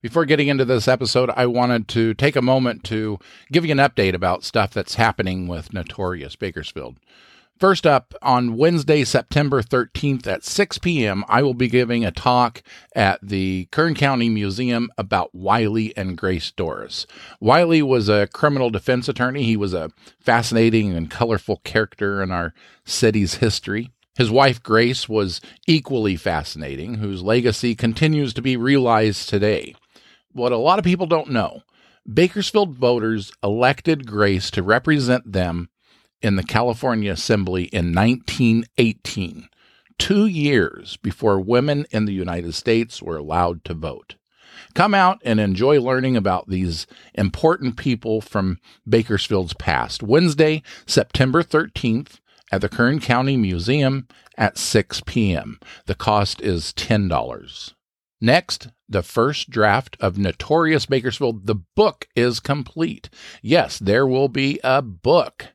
Before getting into this episode, I wanted to take a moment to give you an update about stuff that's happening with Notorious Bakersfield. First up, on Wednesday, September 13th at 6 p.m., I will be giving a talk at the Kern County Museum about Wiley and Grace Dorris. Wiley was a criminal defense attorney. He was a fascinating and colorful character in our city's history. His wife, Grace, was equally fascinating, whose legacy continues to be realized today. What a lot of people don't know Bakersfield voters elected Grace to represent them in the California Assembly in 1918, two years before women in the United States were allowed to vote. Come out and enjoy learning about these important people from Bakersfield's past. Wednesday, September 13th at the Kern County Museum at 6 p.m. The cost is $10. Next, the first draft of Notorious Bakersfield, the book is complete. Yes, there will be a book.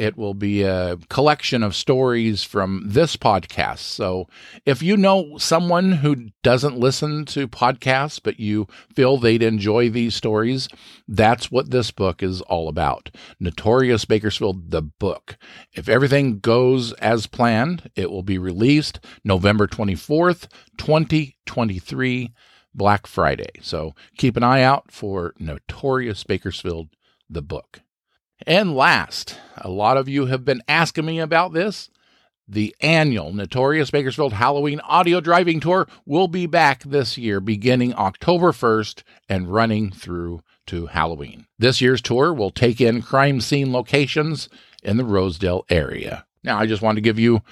It will be a collection of stories from this podcast. So if you know someone who doesn't listen to podcasts, but you feel they'd enjoy these stories, that's what this book is all about. Notorious Bakersfield, the book. If everything goes as planned, it will be released November 24th, 2023, Black Friday. So keep an eye out for Notorious Bakersfield, the book. And last, a lot of you have been asking me about this. The annual Notorious Bakersfield Halloween Audio Driving Tour will be back this year, beginning October 1st and running through to Halloween. This year's tour will take in crime scene locations in the Rosedale area. Now, I just want to give you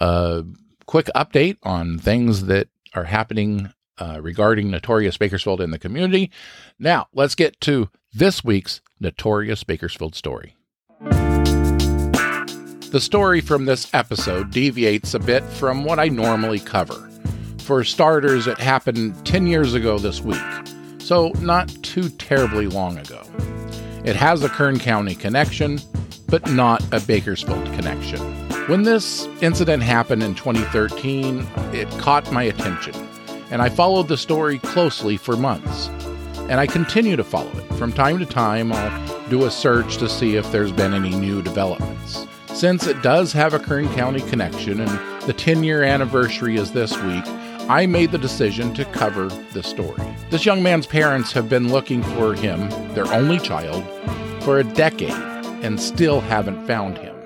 a quick update on things that are happening uh, regarding Notorious Bakersfield in the community. Now, let's get to this week's Notorious Bakersfield story. The story from this episode deviates a bit from what I normally cover. For starters, it happened 10 years ago this week, so not too terribly long ago. It has a Kern County connection, but not a Bakersfield connection. When this incident happened in 2013, it caught my attention, and I followed the story closely for months and I continue to follow it. From time to time, I'll do a search to see if there's been any new developments. Since it does have a Kern County connection and the 10 year anniversary is this week, I made the decision to cover the story. This young man's parents have been looking for him, their only child, for a decade and still haven't found him.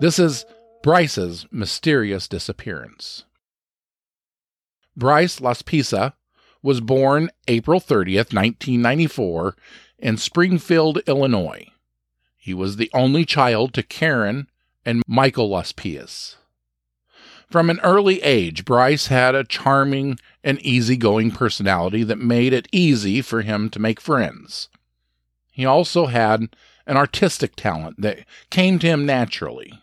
This is Bryce's mysterious disappearance. Bryce Laspisa was born April 30th, 1994, in Springfield, Illinois. He was the only child to Karen and Michael Laspisa. From an early age, Bryce had a charming and easygoing personality that made it easy for him to make friends. He also had an artistic talent that came to him naturally.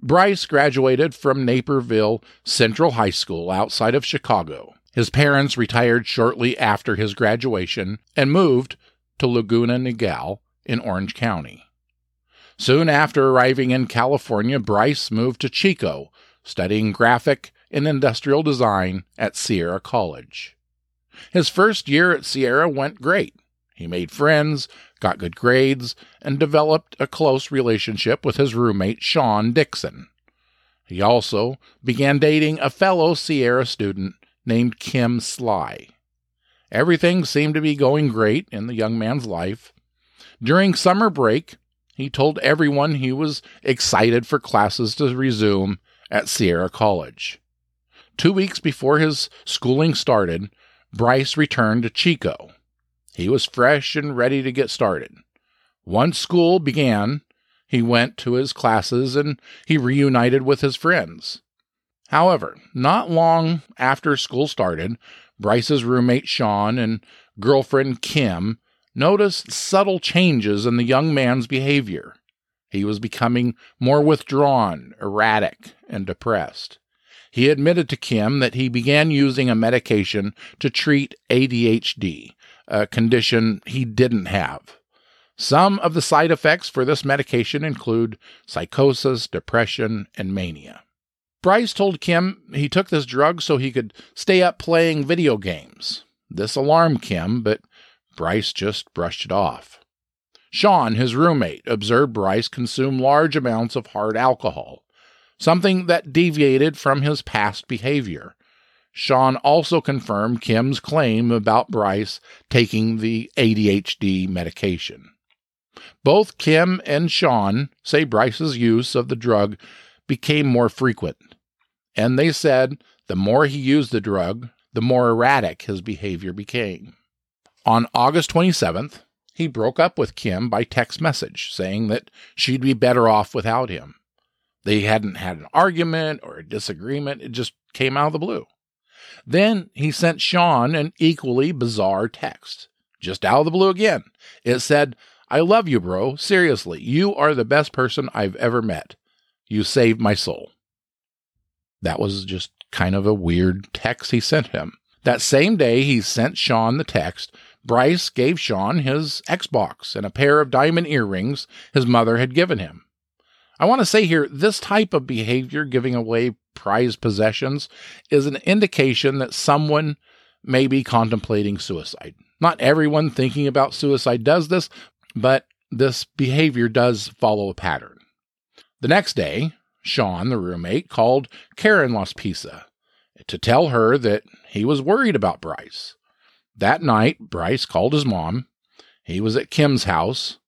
Bryce graduated from Naperville Central High School outside of Chicago. His parents retired shortly after his graduation and moved to Laguna Niguel in Orange County. Soon after arriving in California, Bryce moved to Chico, studying graphic and industrial design at Sierra College. His first year at Sierra went great. He made friends, got good grades, and developed a close relationship with his roommate, Sean Dixon. He also began dating a fellow Sierra student named Kim Sly. Everything seemed to be going great in the young man's life. During summer break, he told everyone he was excited for classes to resume at Sierra College. Two weeks before his schooling started, Bryce returned to Chico. He was fresh and ready to get started. Once school began, he went to his classes and he reunited with his friends. However, not long after school started, Bryce's roommate Sean and girlfriend Kim noticed subtle changes in the young man's behavior. He was becoming more withdrawn, erratic, and depressed. He admitted to Kim that he began using a medication to treat ADHD, a condition he didn't have. Some of the side effects for this medication include psychosis, depression, and mania. Bryce told Kim he took this drug so he could stay up playing video games. This alarmed Kim, but Bryce just brushed it off. Sean, his roommate, observed Bryce consume large amounts of hard alcohol, something that deviated from his past behavior. Sean also confirmed Kim's claim about Bryce taking the ADHD medication. Both Kim and Sean say Bryce's use of the drug became more frequent, and they said the more he used the drug, the more erratic his behavior became. On August 27th, he broke up with Kim by text message, saying that she'd be better off without him. They hadn't had an argument or a disagreement, it just came out of the blue. Then he sent Sean an equally bizarre text, just out of the blue again. It said, I love you, bro. Seriously, you are the best person I've ever met. You saved my soul. That was just kind of a weird text he sent him. That same day he sent Sean the text, Bryce gave Sean his Xbox and a pair of diamond earrings his mother had given him. I want to say here this type of behavior, giving away prized possessions, is an indication that someone may be contemplating suicide. Not everyone thinking about suicide does this, but this behavior does follow a pattern. The next day, Sean, the roommate, called Karen Laspisa to tell her that he was worried about Bryce. That night, Bryce called his mom. He was at Kim's house.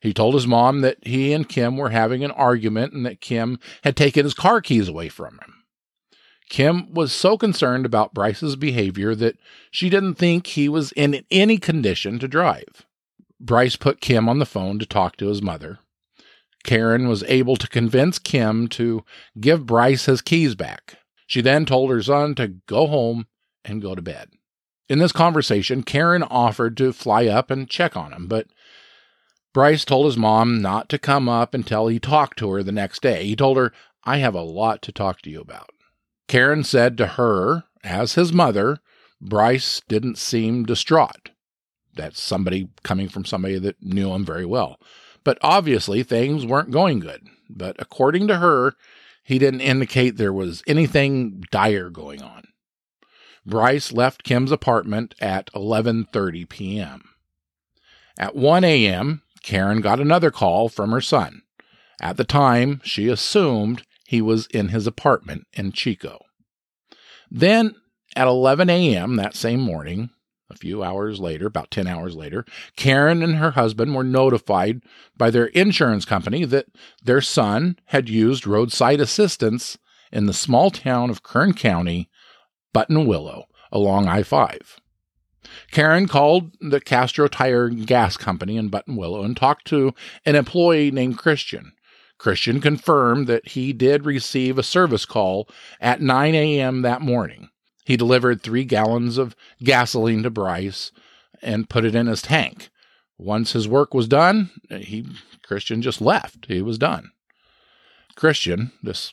He told his mom that he and Kim were having an argument and that Kim had taken his car keys away from him. Kim was so concerned about Bryce's behavior that she didn't think he was in any condition to drive. Bryce put Kim on the phone to talk to his mother. Karen was able to convince Kim to give Bryce his keys back. She then told her son to go home and go to bed. In this conversation, Karen offered to fly up and check on him, but Bryce told his mom not to come up until he talked to her the next day. He told her, I have a lot to talk to you about. Karen said to her, as his mother, Bryce didn't seem distraught. That's somebody coming from somebody that knew him very well. But obviously, things weren't going good. But according to her, he didn't indicate there was anything dire going on. Bryce left Kim's apartment at 11:30 p.m. At 1 a.m., Karen got another call from her son. At the time, she assumed he was in his apartment in Chico. Then, at 11 a.m. that same morning, a few hours later, about 10 hours later, Karen and her husband were notified by their insurance company that their son had used roadside assistance in the small town of Kern County, Buttonwillow, along I 5. Karen called the Castro Tire Gas Company in Buttonwillow and talked to an employee named Christian. Christian confirmed that he did receive a service call at 9 a.m. that morning. He delivered three gallons of gasoline to Bryce and put it in his tank. Once his work was done, he Christian just left. He was done. Christian, this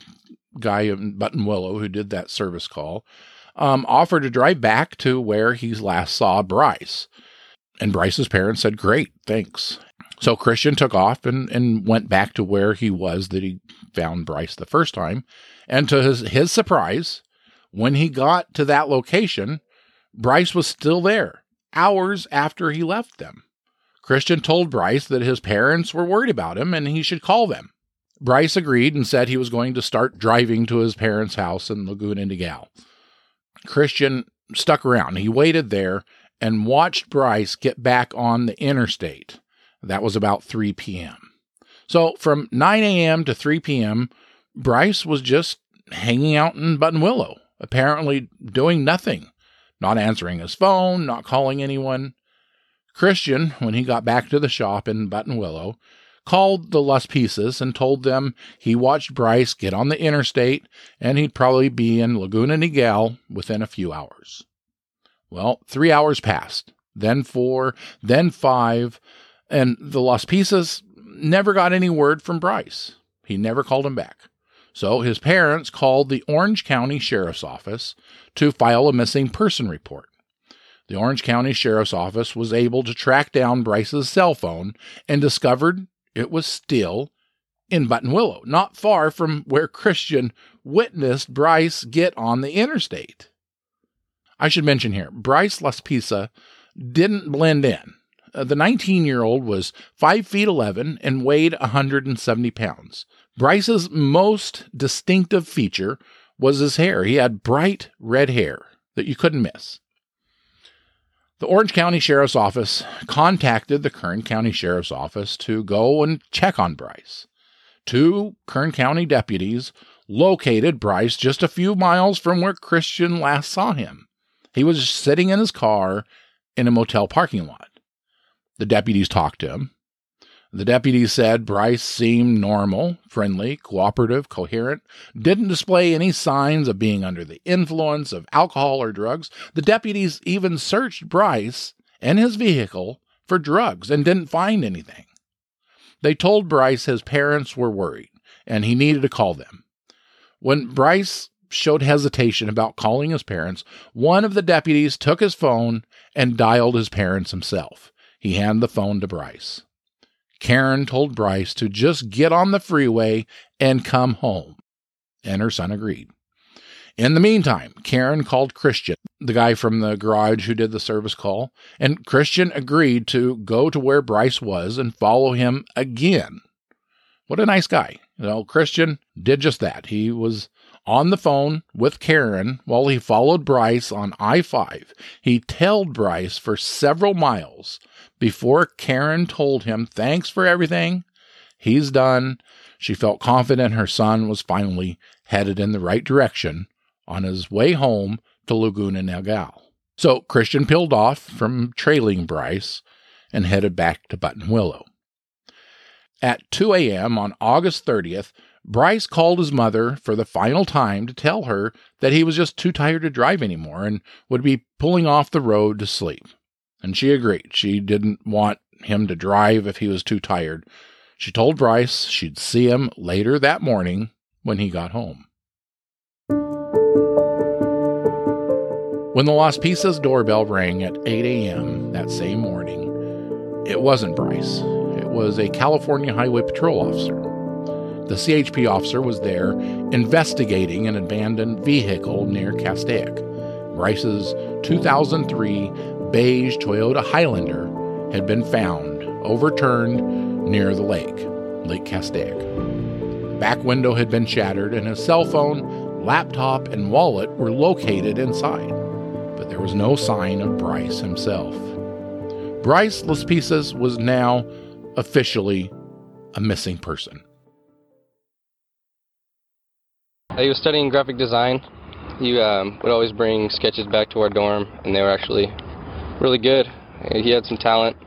guy in Buttonwillow who did that service call, um, offered to drive back to where he last saw Bryce. And Bryce's parents said, Great, thanks. So Christian took off and, and went back to where he was that he found Bryce the first time. And to his, his surprise, when he got to that location, Bryce was still there, hours after he left them. Christian told Bryce that his parents were worried about him and he should call them. Bryce agreed and said he was going to start driving to his parents' house in Laguna Niguel. Christian stuck around. He waited there and watched Bryce get back on the interstate. That was about 3 p.m. So from 9 a.m. to 3 p.m., Bryce was just hanging out in Buttonwillow, apparently doing nothing, not answering his phone, not calling anyone. Christian, when he got back to the shop in Buttonwillow, called the Laspises and told them he watched Bryce get on the interstate and he'd probably be in Laguna Niguel within a few hours. Well, three hours passed, then four, then five, and the Laspises never got any word from Bryce. He never called him back. So his parents called the Orange County Sheriff's Office to file a missing person report. The Orange County Sheriff's Office was able to track down Bryce's cell phone and discovered it was still in Buttonwillow, not far from where Christian witnessed Bryce get on the interstate. I should mention here, Bryce Laspisa didn't blend in. Uh, the 19 year old was 5 feet 11 and weighed 170 pounds. Bryce's most distinctive feature was his hair. He had bright red hair that you couldn't miss. The Orange County Sheriff's Office contacted the Kern County Sheriff's Office to go and check on Bryce. Two Kern County deputies located Bryce just a few miles from where Christian last saw him. He was sitting in his car in a motel parking lot. The deputies talked to him. The deputies said Bryce seemed normal, friendly, cooperative, coherent, didn't display any signs of being under the influence of alcohol or drugs. The deputies even searched Bryce and his vehicle for drugs and didn't find anything. They told Bryce his parents were worried and he needed to call them. When Bryce showed hesitation about calling his parents, one of the deputies took his phone and dialed his parents himself. He handed the phone to Bryce. Karen told Bryce to just get on the freeway and come home, and her son agreed. In the meantime, Karen called Christian, the guy from the garage who did the service call, and Christian agreed to go to where Bryce was and follow him again. What a nice guy. You know, Christian did just that. He was on the phone with Karen while he followed Bryce on I 5. He tailed Bryce for several miles before Karen told him, Thanks for everything. He's done. She felt confident her son was finally headed in the right direction on his way home to Laguna Niguel. So Christian peeled off from trailing Bryce and headed back to Buttonwillow. At 2 a.m. on August 30th, Bryce called his mother for the final time to tell her that he was just too tired to drive anymore and would be pulling off the road to sleep. And she agreed. She didn't want him to drive if he was too tired. She told Bryce she'd see him later that morning when he got home. When the Laspisas doorbell rang at 8 a.m. that same morning, it wasn't Bryce. It was a California Highway Patrol officer. The CHP officer was there investigating an abandoned vehicle near Castaic. Bryce's 2003 beige Toyota Highlander had been found overturned near the lake, Lake Castaic. Back window had been shattered, and his cell phone, laptop, and wallet were located inside, but there was no sign of Bryce himself. Bryce Laspisa was now officially a missing person. He was studying graphic design. He um, would always bring sketches back to our dorm, and they were actually really good. He had some talent,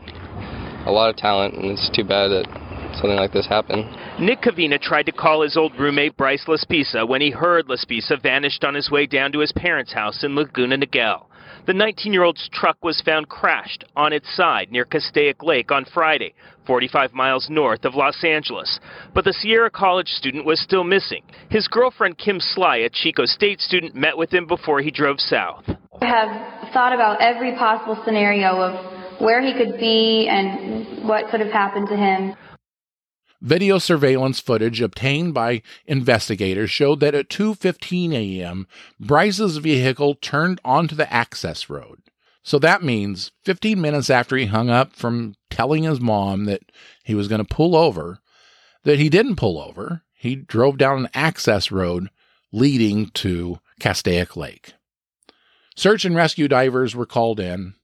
a lot of talent, and it's too bad that something like this happened. Nick Cavina tried to call his old roommate Bryce Laspisa when he heard Laspisa vanished on his way down to his parents' house in Laguna Niguel. The 19 year old's truck was found crashed on its side near Castaic Lake on Friday, 45 miles north of Los Angeles. But the Sierra College student was still missing. His girlfriend Kim Sly, a Chico State student, met with him before he drove south. I have thought about every possible scenario of where he could be and what could have happened to him. Video surveillance footage obtained by investigators showed that at 2:15 a.m., Bryce's vehicle turned onto the access road. So that means 15 minutes after he hung up from telling his mom that he was going to pull over, that he didn't pull over. He drove down an access road leading to Castaic Lake. Search and rescue divers were called in.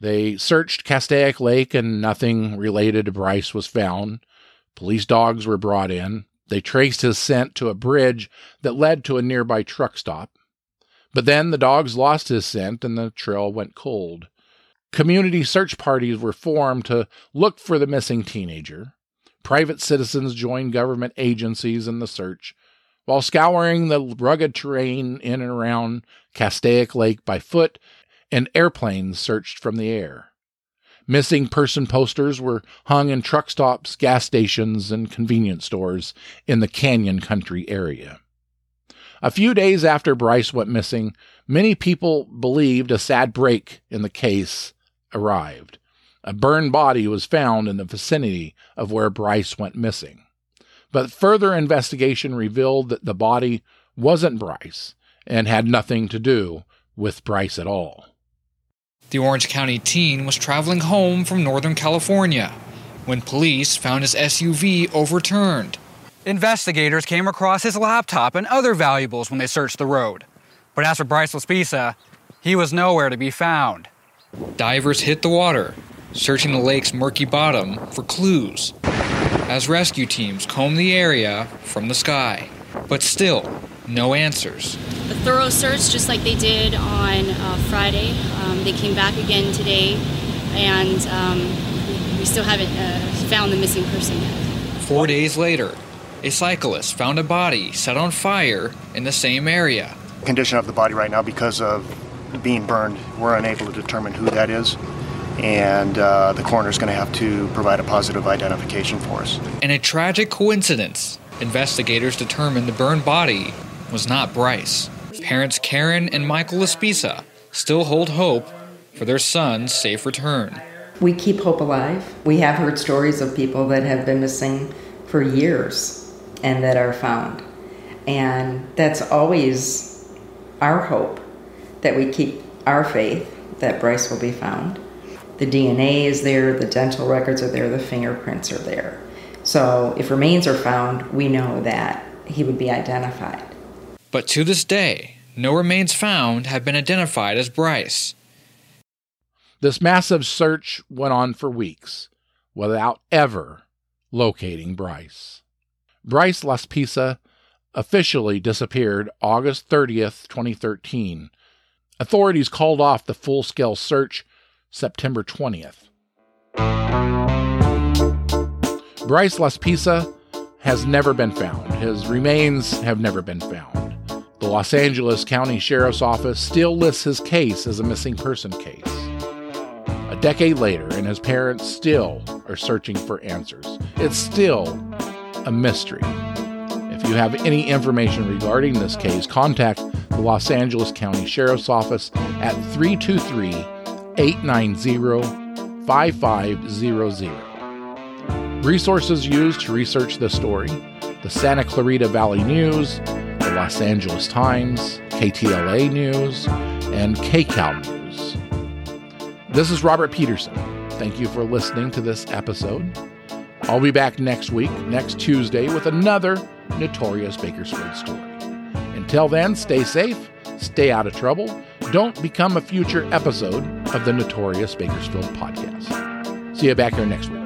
They searched Castaic Lake and nothing related to Bryce was found. Police dogs were brought in. They traced his scent to a bridge that led to a nearby truck stop. But then the dogs lost his scent and the trail went cold. Community search parties were formed to look for the missing teenager. Private citizens joined government agencies in the search. While scouring the rugged terrain in and around Castaic Lake by foot, and airplanes searched from the air. Missing person posters were hung in truck stops, gas stations, and convenience stores in the Canyon Country area. A few days after Bryce went missing, many people believed a sad break in the case arrived. A burned body was found in the vicinity of where Bryce went missing. But further investigation revealed that the body wasn't Bryce and had nothing to do with Bryce at all. The Orange County teen was traveling home from Northern California when police found his SUV overturned. Investigators came across his laptop and other valuables when they searched the road. But as for Bryce Laspisa, he was nowhere to be found. Divers hit the water, searching the lake's murky bottom for clues as rescue teams combed the area from the sky. But still, no answers. A thorough search, just like they did on uh, Friday. Um, they came back again today, and um, we still haven't uh, found the missing person yet. Four days later, a cyclist found a body set on fire in the same area. Condition of the body right now, because of being burned, we're unable to determine who that is and uh, the coroner is going to have to provide a positive identification for us. In a tragic coincidence, investigators determined the burned body was not Bryce. Parents Karen and Michael Laspisa still hold hope for their son's safe return. We keep hope alive. We have heard stories of people that have been missing for years and that are found. And that's always our hope that we keep our faith that Bryce will be found the DNA is there, the dental records are there, the fingerprints are there. So if remains are found, we know that he would be identified. But to this day, no remains found have been identified as Bryce. This massive search went on for weeks without ever locating Bryce. Bryce Laspisa officially disappeared August 30th, 2013. Authorities called off the full scale search September 20th. Bryce Laspisa has never been found. His remains have never been found. The Los Angeles County Sheriff's Office still lists his case as a missing person case. A decade later, and his parents still are searching for answers. It's still a mystery. If you have any information regarding this case, contact the Los Angeles County Sheriff's Office at 323 890 5500. Resources used to research this story the Santa Clarita Valley News, the Los Angeles Times, KTLA News, and KCAL News. This is Robert Peterson. Thank you for listening to this episode. I'll be back next week, next Tuesday, with another notorious Bakersfield story. Until then, stay safe, stay out of trouble, don't become a future episode of the Notorious Bakersfield podcast. See you back here next week.